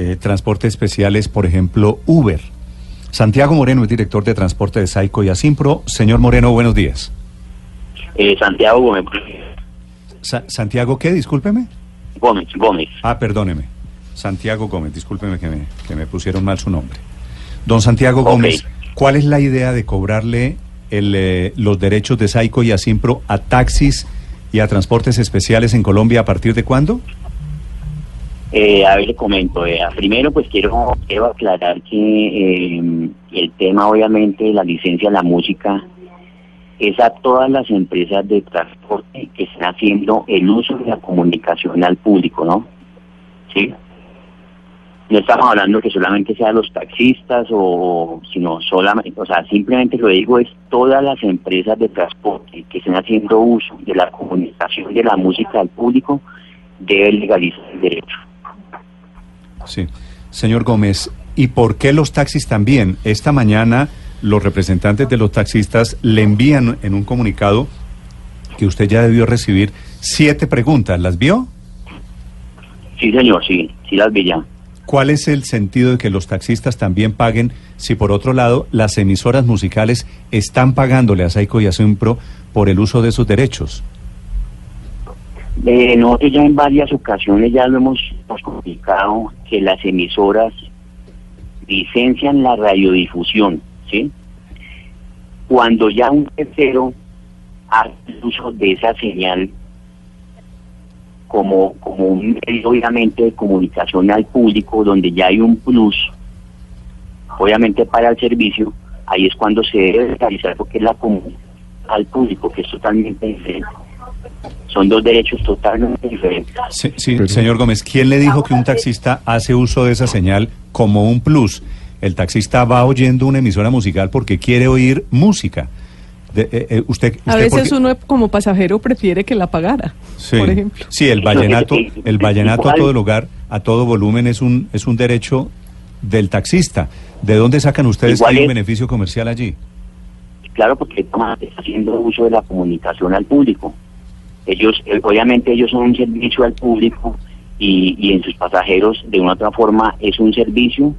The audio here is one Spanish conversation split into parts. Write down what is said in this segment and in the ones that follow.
eh, transportes especiales, por ejemplo, Uber. Santiago Moreno es director de transporte de Saico y Asimpro. Señor Moreno, buenos días. Eh, Santiago Gómez. Sa- Santiago, ¿qué? Discúlpeme. Gómez, Gómez. Ah, perdóneme. Santiago Gómez, discúlpeme que me, que me pusieron mal su nombre. Don Santiago. Gómez, ¿cuál es la idea de cobrarle el, eh, los derechos de Saico y Asimpro a taxis y a transportes especiales en Colombia a partir de cuándo? Eh, a ver, le comento. eh, primero, pues quiero, quiero aclarar que eh, el tema, obviamente, de la licencia de la música es a todas las empresas de transporte que están haciendo el uso de la comunicación al público, ¿no? ¿Sí? No estamos hablando que solamente sean los taxistas o, sino solamente, o sea, simplemente lo digo es todas las empresas de transporte que estén haciendo uso de la comunicación de la música al público deben legalizar el derecho. Sí. Señor Gómez, ¿y por qué los taxis también? Esta mañana los representantes de los taxistas le envían en un comunicado que usted ya debió recibir siete preguntas. ¿Las vio? Sí, señor, sí, sí las vi ya. ¿Cuál es el sentido de que los taxistas también paguen si por otro lado las emisoras musicales están pagándole a Saico y a Sempro por el uso de sus derechos? Eh, nosotros ya en varias ocasiones ya lo hemos, hemos comunicado que las emisoras licencian la radiodifusión, ¿sí? Cuando ya un tercero hace uso de esa señal como, como un medio obviamente de comunicación al público donde ya hay un plus, obviamente para el servicio, ahí es cuando se debe realizar porque es la comunicación al público, que es totalmente diferente. Son dos derechos totalmente diferentes. Sí, sí, señor Gómez, ¿quién le dijo que un taxista hace uso de esa señal como un plus? El taxista va oyendo una emisora musical porque quiere oír música. De- eh, eh, usted, A veces porque- uno como pasajero prefiere que la pagara, Sí, por ejemplo. sí, el vallenato, el vallenato a todo lugar, a todo volumen es un es un derecho del taxista. ¿De dónde sacan ustedes que hay un es- beneficio comercial allí? Claro, porque está haciendo uso de la comunicación al público. Ellos, eh, obviamente, ellos son un servicio al público y, y en sus pasajeros, de una u otra forma, es un servicio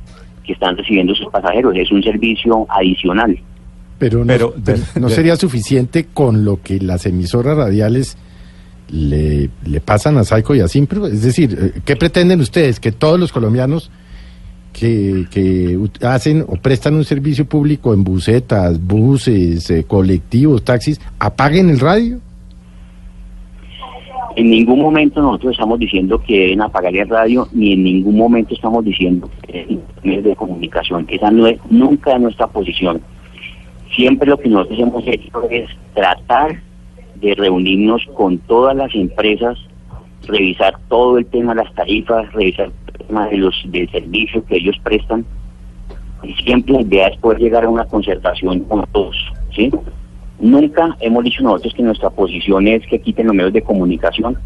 que están recibiendo sus pasajeros, es un servicio adicional. Pero no, Pero pero no sería suficiente con lo que las emisoras radiales le, le pasan a Saico y a Simpro. Es decir, eh, ¿qué pretenden ustedes? Que todos los colombianos que, que hacen o prestan un servicio público en busetas, buses, eh, colectivos, taxis, apaguen el radio. En ningún momento nosotros estamos diciendo que deben apagar el radio, ni en ningún momento estamos diciendo que medios de comunicación. Esa no es nunca es nuestra posición. Siempre lo que nosotros hemos hecho es tratar de reunirnos con todas las empresas, revisar todo el tema de las tarifas, revisar el tema de los del servicio que ellos prestan. Y siempre la idea es poder llegar a una concertación con todos, ¿sí? Nunca hemos dicho nosotros que nuestra posición es que quiten los medios de comunicación.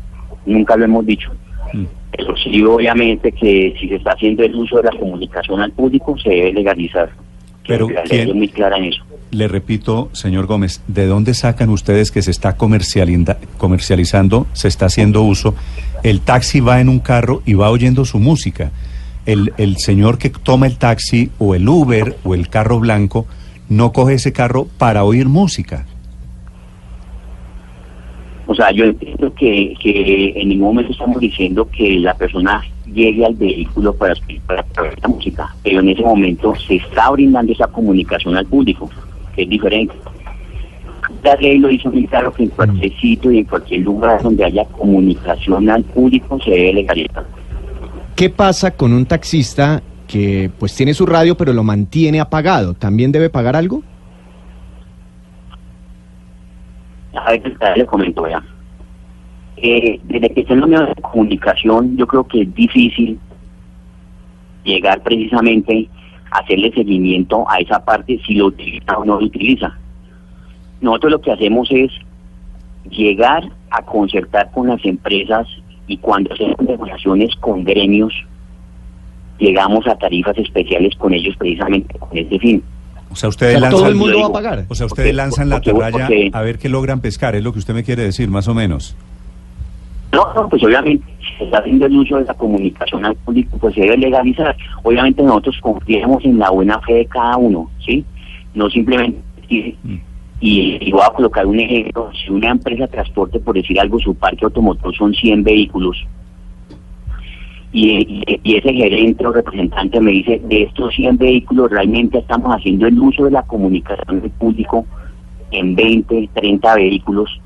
Nunca lo hemos dicho. Mm. Pero sí, obviamente, que si se está haciendo el uso de la comunicación al público, se debe legalizar. Pero, la ley ¿quién- es muy clara en eso. Le repito, señor Gómez, ¿de dónde sacan ustedes que se está comercializando, se está haciendo uso? El taxi va en un carro y va oyendo su música. El, el señor que toma el taxi o el Uber o el carro blanco no coge ese carro para oír música. O sea, yo entiendo que, que en ningún momento estamos diciendo que la persona llegue al vehículo para, para, para oír la música, pero en ese momento se está brindando esa comunicación al público, que es diferente. La ley lo hizo muy claro que en cualquier sitio y en cualquier lugar donde haya comunicación al público se debe legalizar. ¿Qué pasa con un taxista que pues tiene su radio pero lo mantiene apagado? ¿También debe pagar algo? A ver, le comento, ya. Eh, desde que estén los medios de comunicación, yo creo que es difícil llegar precisamente a hacerle seguimiento a esa parte si lo utiliza o no lo utiliza. Nosotros lo que hacemos es llegar a concertar con las empresas y cuando hacemos negociaciones con gremios, llegamos a tarifas especiales con ellos precisamente con ese fin. O sea, ustedes O sea, lanzan, todo el mundo va a pagar. o sea, ustedes porque- lanzan la porque- a ver qué logran pescar, es lo que usted me quiere decir, más o menos. No, no, pues obviamente, se está haciendo el uso de la comunicación al público, pues se debe legalizar. Obviamente nosotros confiamos en la buena fe de cada uno, ¿sí? No simplemente... Y, y voy a colocar un ejemplo, si una empresa transporte, por decir algo, su parque automotor son 100 vehículos, y, ese gerente o representante me dice, de estos 100 vehículos realmente estamos haciendo el uso de la comunicación del público en 20, 30 vehículos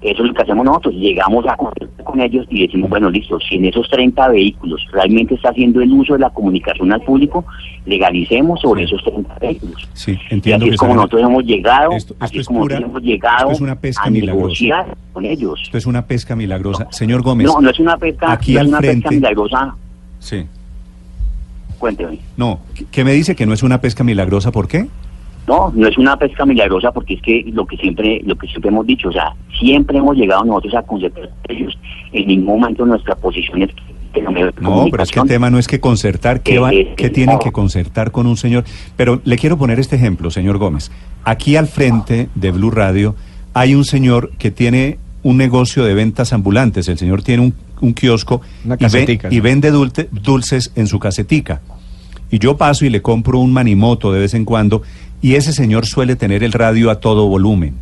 eso es lo que hacemos nosotros, llegamos a conversar con ellos y decimos, bueno, listo, si en esos 30 vehículos realmente está haciendo el uso de la comunicación al público, legalicemos sobre esos 30 vehículos. Sí, entiendo. Y así es como nosotros hemos llegado, así es como nosotros hemos llegado es una pesca a milagrosa. negociar con ellos. Esto es una pesca milagrosa. Señor Gómez. No, no es una pesca, aquí no al es una frente, pesca milagrosa. Sí. Cuénteme. No, ¿qué me dice que no es una pesca milagrosa? ¿Por qué? No, no es una pesca milagrosa porque es que lo que siempre lo que siempre hemos dicho, o sea, siempre hemos llegado nosotros a concertar con ellos. En ningún momento nuestra posición es que no, no pero es que el tema no es que concertar, ¿qué, va, Eh, qué eh, tienen que concertar con un señor? Pero le quiero poner este ejemplo, señor Gómez. Aquí al frente de Blue Radio hay un señor que tiene un negocio de ventas ambulantes. El señor tiene un, un kiosco Una y, y vende dulte- dulces en su casetica. Y yo paso y le compro un manimoto de vez en cuando y ese señor suele tener el radio a todo volumen.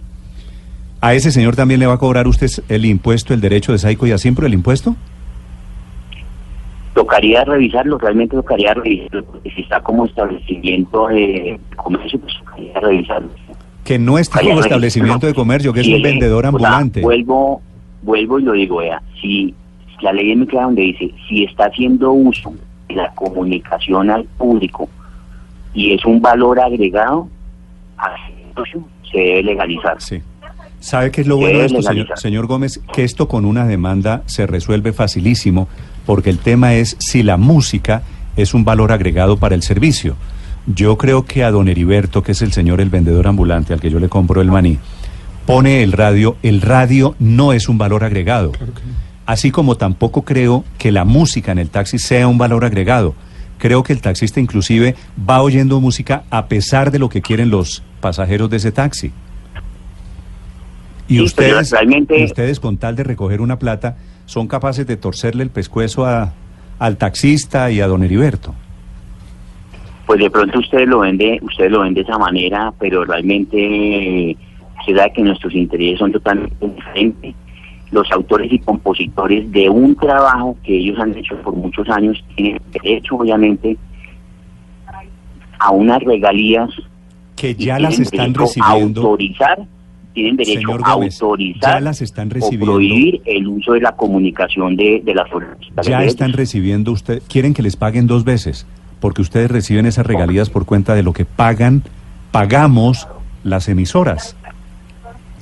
¿A ese señor también le va a cobrar usted el impuesto, el derecho de Saico y a siempre el impuesto? Tocaría revisarlo, realmente tocaría revisarlo, porque si está como establecimiento de comercio, pues tocaría revisarlo. Que no está como establecimiento de comercio, que es un vendedor o sea, ambulante. vuelvo, vuelvo y lo digo, vea, si la ley es muy clara donde dice, si está haciendo uso de la comunicación al público y es un valor agregado, a ese negocio se debe legalizar. Sí. ¿Sabe qué es lo bueno de esto, señor, señor Gómez? Que esto con una demanda se resuelve facilísimo, porque el tema es si la música es un valor agregado para el servicio. Yo creo que a don Heriberto, que es el señor, el vendedor ambulante al que yo le compro el maní, pone el radio, el radio no es un valor agregado. Así como tampoco creo que la música en el taxi sea un valor agregado. Creo que el taxista inclusive va oyendo música a pesar de lo que quieren los pasajeros de ese taxi. Y Sí, pero ustedes, realmente- ustedes con tal de recoger una plata son capaces de torcerle el pescuezo a, al taxista y a don Heriberto. pues de pronto usted lo vende, usted lo ven de esa manera, pero realmente eh, se da que nuestros intereses son totalmente diferentes. Los autores y compositores de un trabajo que ellos han hecho por muchos años tienen derecho, obviamente, a unas regalías Que ya las están a recibiendo. autorizar, tienen derecho a autorizar ya las están o recibiendo. prohibir el uso de la comunicación de, de las fuerzas. Ya están recibiendo usted, quieren que les paguen dos veces, porque ustedes reciben esas regalías por cuenta de lo que pagan, pagamos las emisoras.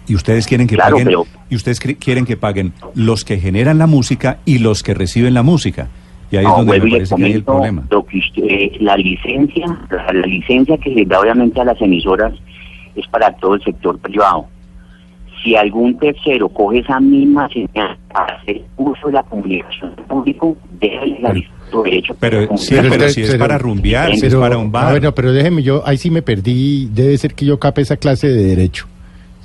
Y ustedes quieren que Claro, paguen, pero- y ustedes quieren que paguen los que generan la música y los que reciben la música. Y ahí es donde me parece que hay el problema. lo que usted- eh, la licencia, la, la licencia que se da obviamente a las emisoras es para todo el sector privado. Si algún tercero coge esa misma señal para hacer uso de la comunicación público, debe legalizar su derecho. Pero, sí, pero usted- si es pero- para rumbear, si es Pero, para un bar. ah, bueno, pero déjeme yo, ahí sí me perdí, debe ser que yo cape esa clase de derecho.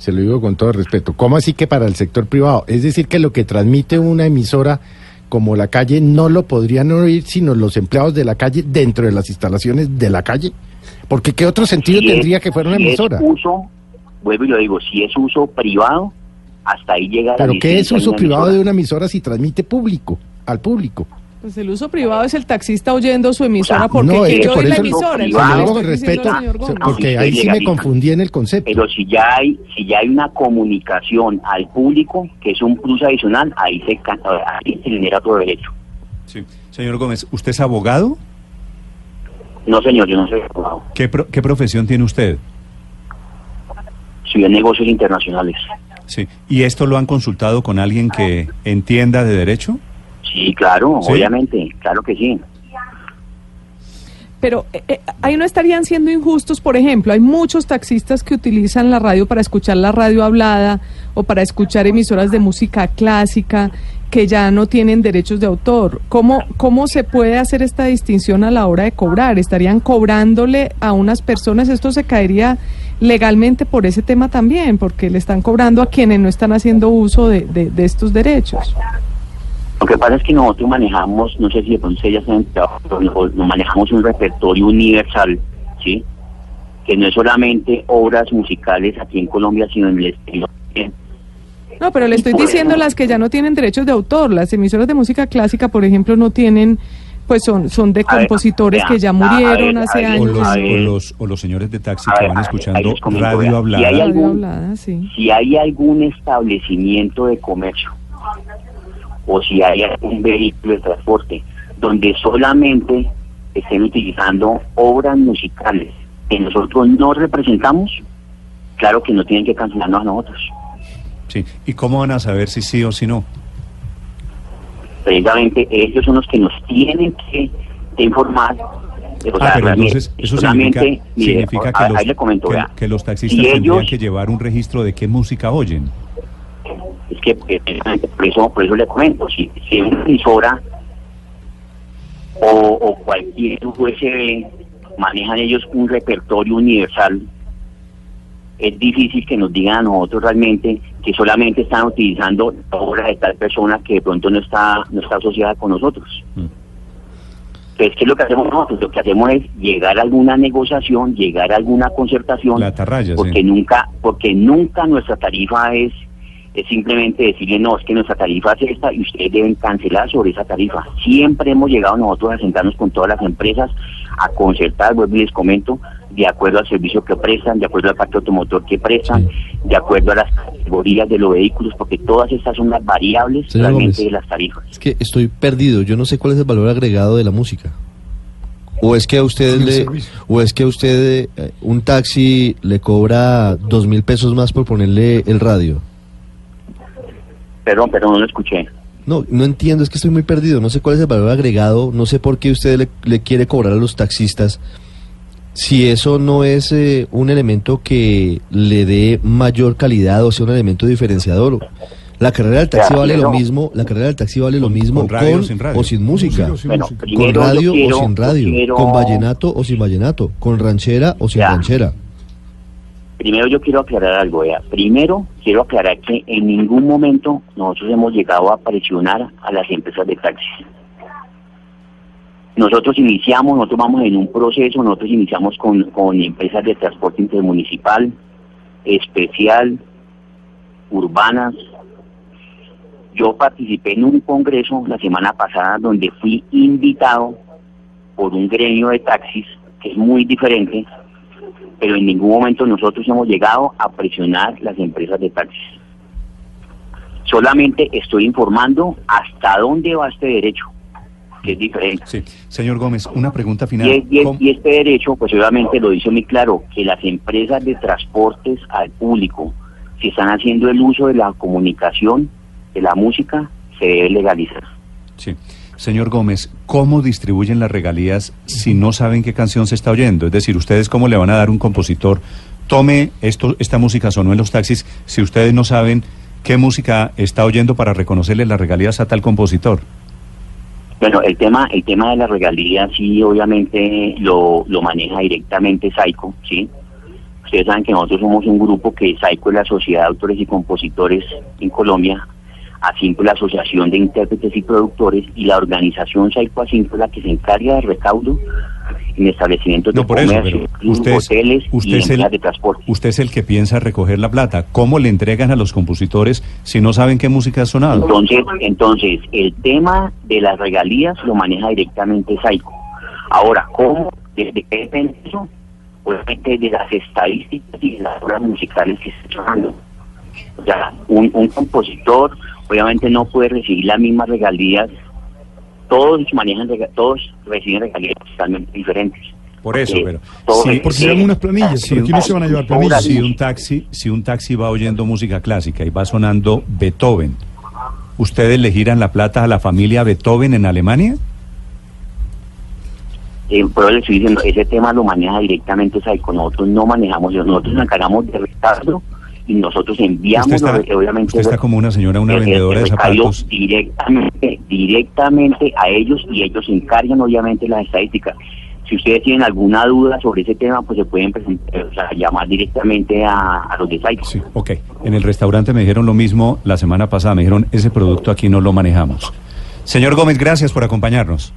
Se lo digo con todo respeto. ¿Cómo así que para el sector privado? Es decir, que lo que transmite una emisora como la calle no lo podrían oír sino los empleados de la calle dentro de las instalaciones de la calle. Porque qué otro sentido Si es- tendría que fuera una si es emisora. uso, vuelvo y lo digo, si es uso privado, hasta ahí llega la Pero ¿qué es uso privado emisora. de una emisora si transmite público, al público? Pues el uso privado es el taxista oyendo su emisora O sea, porque no, es que por la eso- emisora. estoy diciendo respeto, Gómez. porque ahí sí me confundí en el concepto. Pero si ya hay si ya hay una comunicación al público, que es un plus adicional, ahí se, ahí se genera todo derecho. Sí. Señor Gómez, ¿usted es abogado? No, señor, yo no soy abogado. ¿Qué, pro- qué profesión tiene usted? Soy de negocios internacionales. Sí. ¿Y esto lo han consultado con alguien que entienda de derecho? Sí, claro, ¿Sí? obviamente, claro que sí. Pero eh, eh, ahí no estarían siendo injustos, por ejemplo, hay muchos taxistas que utilizan la radio para escuchar la radio hablada o para escuchar emisoras de música clásica que ya no tienen derechos de autor. ¿Cómo, ¿Cómo se puede hacer esta distinción a la hora de cobrar? ¿Estarían cobrándole a unas personas? Esto se caería legalmente por ese tema también, porque le están cobrando a quienes no están haciendo uso de, de- de estos derechos. Que pasa es que nosotros manejamos, no sé si de pronto ya se han enterado, pero manejamos un repertorio universal, ¿sí? Que no es solamente obras musicales aquí en Colombia, sino en el exterior. también. No, pero le estoy diciendo las que ya no tienen derechos de autor. Las emisoras de música clásica, por ejemplo, no tienen, pues son, son de A ver, compositores vea, que ya murieron ver, hace ver, O años. los, o ver. los, o los señores de taxi A que ver, van ver, escuchando radio vea, si hablada. hay Radio algún- hablada, sí. si hay algún establecimiento de comercio o si hay algún vehículo de transporte donde solamente estén utilizando obras musicales que nosotros no representamos, claro que no tienen que cancelarnos a nosotros. Sí. ¿Y cómo van a saber si sí o si no? Precisamente ellos son los que nos tienen que, que informar. O Ah, pero mire, entonces eso significa, mire, significa a- que, los, comento, que- los taxistas si tendrían que llevar un registro de qué música oyen. Es que por eso, por eso le comento, si, si una emisora o, o cualquier USB manejan ellos un repertorio universal, es difícil que nos digan a nosotros realmente que solamente están utilizando la obra de tal persona que de pronto no está, no está asociada con nosotros. Mm. Entonces, ¿qué es lo que hacemos nosotros? Lo que hacemos es llegar a alguna negociación, llegar a alguna concertación, La atarraya, sí. porque nunca, porque nunca nuestra tarifa es, es simplemente decirle no, es que nuestra tarifa es esta y ustedes deben cancelar sobre esa tarifa. Siempre hemos llegado nosotros a sentarnos con todas las empresas a concertar, vuelvo y les comento, de acuerdo al servicio que prestan, de acuerdo al parque automotor que prestan, de acuerdo a las categorías de los vehículos, porque todas estas son las variables Señor realmente Gómez. de las tarifas. Es que estoy perdido, yo no sé cuál es el valor agregado de la música. O es que a usted le, o es que a usted eh, un taxi le cobra dos mil pesos más por ponerle el radio. Perdón, perdón, no lo escuché. No, no entiendo, es que estoy muy perdido, no sé cuál es el valor agregado, no sé por qué usted le, le quiere cobrar a los taxistas si eso no es eh, un elemento que le dé mayor calidad o sea un elemento diferenciador. La carrera del taxi Ya, vale lo mismo, la carrera del taxi vale lo Con- mismo con radio con sin radio. o sin música. Bueno, Con radio quiero- o sin radio, quiero- con vallenato o sin vallenato, con ranchera o sin Ya. ranchera. Primero yo quiero aclarar algo. Primero quiero aclarar que en ningún momento nosotros hemos llegado a presionar a las empresas de taxis. Nosotros iniciamos, nosotros vamos en un proceso, nosotros iniciamos con, con empresas de transporte intermunicipal, especial, urbanas. Yo participé en un congreso la semana pasada donde fui invitado por un gremio de taxis que es muy diferente pero en ningún momento nosotros hemos llegado a presionar las empresas de taxis. Solamente estoy informando hasta dónde va este derecho, que es diferente. Sí. Señor Gómez, una pregunta final. Y, es- y es- ¿Cómo- y este derecho, pues obviamente lo dice muy claro, que las empresas de transportes al público, si están haciendo el uso de la comunicación, de la música, se debe legalizar. Sí. Señor Gómez, ¿cómo distribuyen las regalías si no saben qué canción se está oyendo? Es decir, ¿ustedes cómo le van a dar un compositor? Tome esto, esta música sonó en los taxis si ustedes no saben qué música está oyendo para reconocerle las regalías a tal compositor. Bueno, el tema, el tema de las regalías sí, obviamente lo, lo maneja directamente Saico, ¿sí? Ustedes saben que nosotros somos un grupo que Saico es la Sociedad de Autores y Compositores en Colombia, Asinco es la Asociación de Intérpretes y Productores y la organización Saico la que se encarga del recaudo en establecimientos No, de por eso, comercio, clubes, usted, es- hoteles usted, y es el, de transporte. usted es el que piensa recoger la plata. ¿Cómo le entregan a los compositores si no saben qué música ha sonado? Entonces, entonces, el tema de las regalías lo maneja directamente Saico. Ahora, ¿cómo? ¿De, de qué depende eso? Obviamente de las estadísticas y de las obras musicales que se están dando. O sea, un, un compositor obviamente no puede recibir las mismas regalías. Todos manejan, todos reciben regalías totalmente diferentes. Por eso, Eh, pero sí, Porque sí, llevan unas planillas, sí, aquí no se van a llevar planillas. si un taxi, si un taxi va oyendo música clásica y va sonando Beethoven, ¿ustedes le giran la plata a la familia Beethoven en Alemania? Eh, pero le estoy diciendo, ese tema lo maneja directamente Saico. Nosotros no manejamos, eso. nosotros nos encargamos de recaudo y nosotros enviamos, está, obviamente, usted está como una señora, una vendedora de zapatos. directamente, directamente a ellos y ellos se encargan obviamente las estadísticas. Si ustedes tienen alguna duda sobre ese tema, pues se pueden presentar, o sea, llamar directamente a, a los de Saico. Sí, ok. En el restaurante me dijeron lo mismo la semana pasada. Me dijeron, ese producto aquí no lo manejamos. Señor Gómez, gracias por acompañarnos.